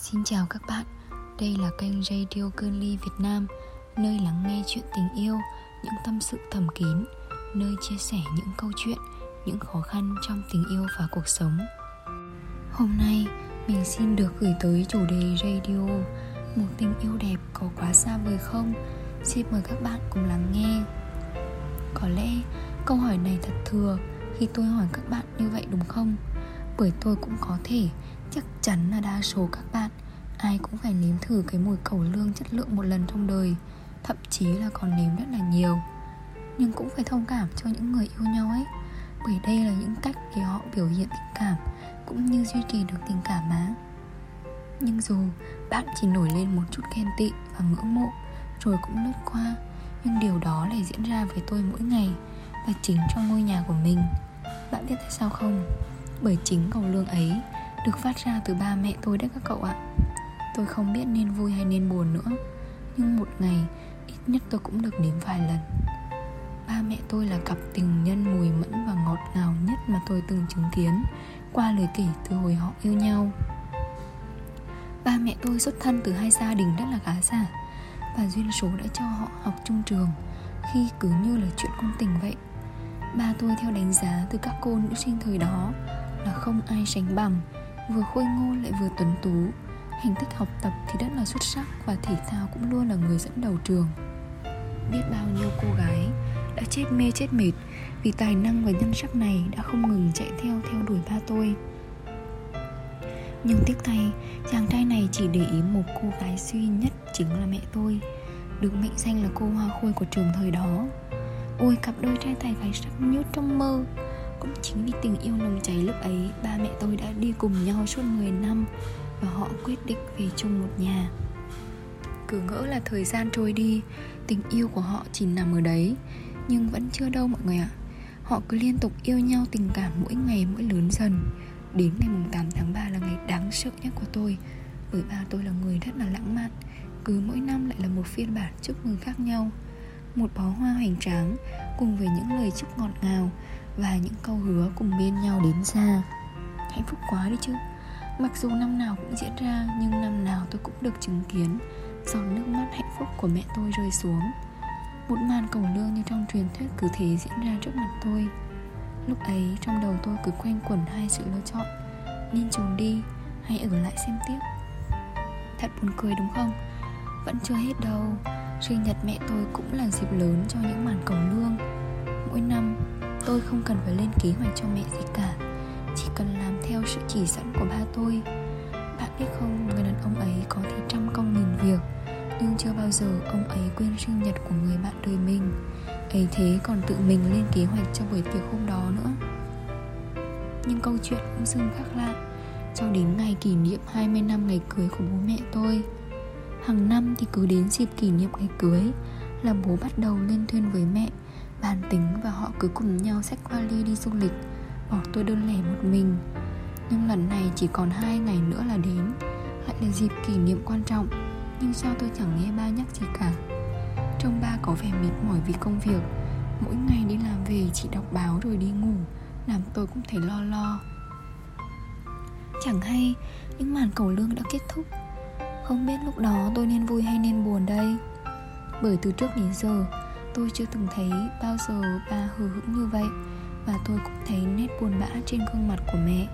Xin chào các bạn, đây là kênh Radio Cơn Việt Nam Nơi lắng nghe chuyện tình yêu, những tâm sự thầm kín Nơi chia sẻ những câu chuyện, những khó khăn trong tình yêu và cuộc sống Hôm nay, mình xin được gửi tới chủ đề radio Một tình yêu đẹp có quá xa vời không? Xin mời các bạn cùng lắng nghe Có lẽ câu hỏi này thật thừa khi tôi hỏi các bạn như vậy đúng không? Bởi tôi cũng có thể chắc chắn là đa số các bạn, ai cũng phải nếm thử cái mùi cầu lương chất lượng một lần trong đời, thậm chí là còn nếm rất là nhiều. Nhưng cũng phải thông cảm cho những người yêu nhau ấy, bởi đây là những cách để họ biểu hiện tình cảm, cũng như duy trì được tình cảm mà. Nhưng dù bạn chỉ nổi lên một chút ghen tị và ngưỡng mộ, rồi cũng lướt qua, nhưng điều đó lại diễn ra với tôi mỗi ngày và chính trong ngôi nhà của mình. Bạn biết tại sao không? Bởi chính cầu lương ấy được phát ra từ ba mẹ tôi đấy các cậu ạ. Tôi không biết nên vui hay nên buồn nữa, nhưng một ngày, ít nhất tôi cũng được nếm vài lần. Ba mẹ tôi là cặp tình nhân mùi mẫn và ngọt ngào nhất mà tôi từng chứng kiến qua lời kể từ hồi họ yêu nhau. Ba mẹ tôi xuất thân từ hai gia đình rất là khá giả, và duyên số đã cho họ học chung trường khi cứ như là chuyện công tình vậy. Ba tôi theo đánh giá từ các cô nữ sinh thời đó là không ai sánh bằng vừa khôi ngô lại vừa tuấn tú. Thành tích học tập thì rất là xuất sắc và thể thao cũng luôn là người dẫn đầu trường. Biết bao nhiêu cô gái đã chết mê chết mệt vì tài năng và nhân sắc này đã không ngừng chạy theo theo đuổi ba tôi. Nhưng tiếc thay, chàng trai này chỉ để ý một cô gái duy nhất chính là mẹ tôi, được mệnh danh là cô hoa khôi của trường thời đó. Ôi, cặp đôi trai tài gái sắc nhút trong mơ cũng chính vì tình yêu nồng cháy lúc ấy, ba mẹ tôi đã đi cùng nhau suốt 10 năm và họ quyết định về chung một nhà. Cứ ngỡ là thời gian trôi đi, tình yêu của họ chỉ nằm ở đấy, nhưng vẫn chưa đâu mọi người ạ. Họ cứ liên tục yêu nhau tình cảm mỗi ngày mỗi lớn dần. Đến ngày 8 tháng 3 là ngày đáng sợ nhất của tôi, bởi ba tôi là người rất là lãng mạn, cứ mỗi năm lại là một phiên bản chúc mừng khác nhau. Một bó hoa hoành tráng cùng với những lời chúc ngọt ngào và những câu hứa cùng bên nhau đến xa. Hạnh phúc quá đi chứ. Mặc dù năm nào cũng diễn ra, nhưng năm nào tôi cũng được chứng kiến giọt nước mắt hạnh phúc của mẹ tôi rơi xuống. Một màn cầu lương như trong truyền thuyết cứ thế diễn ra trước mặt tôi. Lúc ấy, trong đầu tôi cứ quanh quẩn hai sự lựa chọn. Nên trốn đi, hay ở lại xem tiếp? Thật buồn cười đúng không? Vẫn chưa hết đâu. Sinh nhật mẹ tôi cũng là dịp lớn cho những màn cầu lương Mỗi năm tôi không cần phải lên kế hoạch cho mẹ gì cả. Chỉ cần làm theo sự chỉ dẫn của ba tôi. Bạn biết không, người đàn ông ấy có thể trăm công nghìn việc, nhưng chưa bao giờ ông ấy quên sinh nhật của người bạn đời mình. Ấy thế còn tự mình lên kế hoạch cho buổi tiệc hôm đó nữa. Nhưng câu chuyện cũng dưng khác lạ. Cho đến ngày kỷ niệm 20 năm ngày cưới của bố mẹ tôi. Hàng năm thì cứ đến dịp kỷ niệm ngày cưới Là bố bắt đầu lên thuyền với mẹ. Bàn tính và họ cứ cùng nhau xách vali đi du lịch, bỏ tôi đơn lẻ một mình. Nhưng lần này chỉ còn hai ngày nữa là đến, lại là dịp kỷ niệm quan trọng, nhưng sao tôi chẳng nghe ba nhắc gì cả. Trông ba có vẻ mệt mỏi vì công việc, mỗi ngày đi làm về chỉ đọc báo rồi đi ngủ, làm tôi cũng thấy lo lo. Chẳng hay, những màn cầu lương đã kết thúc. Không biết lúc đó tôi nên vui hay nên buồn đây. Bởi từ trước đến giờ tôi chưa từng thấy bao giờ ba hờ hững như vậy, và tôi cũng thấy nét buồn bã trên gương mặt của mẹ.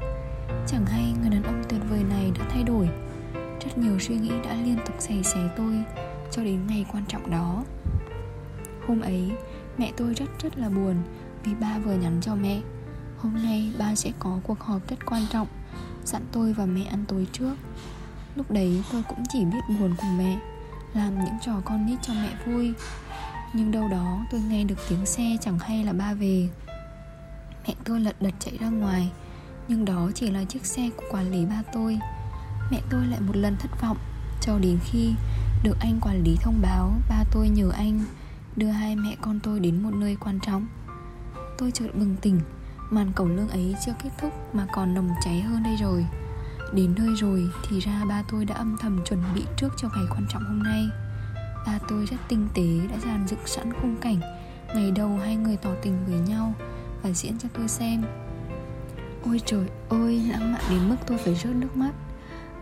Chẳng hay người đàn ông tuyệt vời này đã thay đổi. Rất nhiều suy nghĩ đã liên tục xảy xé tôi Cho đến ngày quan trọng đó. Hôm ấy, mẹ tôi rất rất là buồn Vì ba vừa nhắn cho mẹ. Hôm nay ba sẽ có cuộc họp rất quan trọng, Dặn tôi và mẹ ăn tối trước. Lúc đấy tôi cũng chỉ biết buồn cùng mẹ, Làm những trò con nít cho mẹ vui. Nhưng đâu đó tôi nghe được tiếng xe chẳng hay là ba về. Mẹ tôi lật đật chạy ra ngoài, Nhưng đó chỉ là chiếc xe của quản lý ba tôi. Mẹ tôi lại một lần thất vọng, Cho đến khi được anh quản lý thông báo Ba tôi nhờ anh đưa hai mẹ con tôi đến một nơi quan trọng. Tôi chợt bừng tỉnh, Màn cổng lương ấy chưa kết thúc mà còn nồng cháy hơn đây rồi. Đến nơi rồi thì ra ba tôi đã âm thầm chuẩn bị trước cho ngày quan trọng hôm nay. Ba tôi rất tinh tế đã dàn dựng sẵn khung cảnh. Ngày đầu hai người tỏ tình với nhau và diễn cho tôi xem. Ôi trời ơi, lãng mạn đến mức tôi phải rớt nước mắt.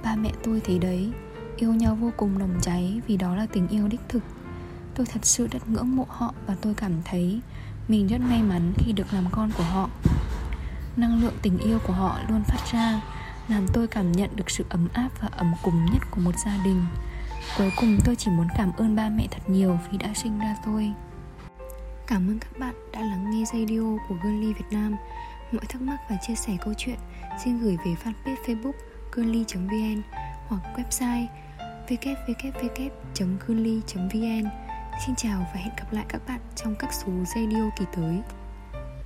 Ba mẹ tôi thấy đấy Yêu nhau vô cùng nồng cháy Vì đó là tình yêu đích thực. Tôi thật sự rất ngưỡng mộ họ Và tôi cảm thấy Mình rất may mắn khi được làm con của họ. Năng lượng tình yêu của họ luôn phát ra Làm tôi cảm nhận được sự ấm áp và ấm cúng nhất của một gia đình. Cuối cùng tôi chỉ muốn cảm ơn ba mẹ thật nhiều vì đã sinh ra tôi. Cảm ơn các bạn đã lắng nghe radio của Girly Việt Nam. Mọi thắc mắc và chia sẻ câu chuyện, xin gửi về fanpage facebook girly.vn hoặc website www.girly.vn Xin chào và hẹn gặp lại các bạn trong các số radio kỳ tới.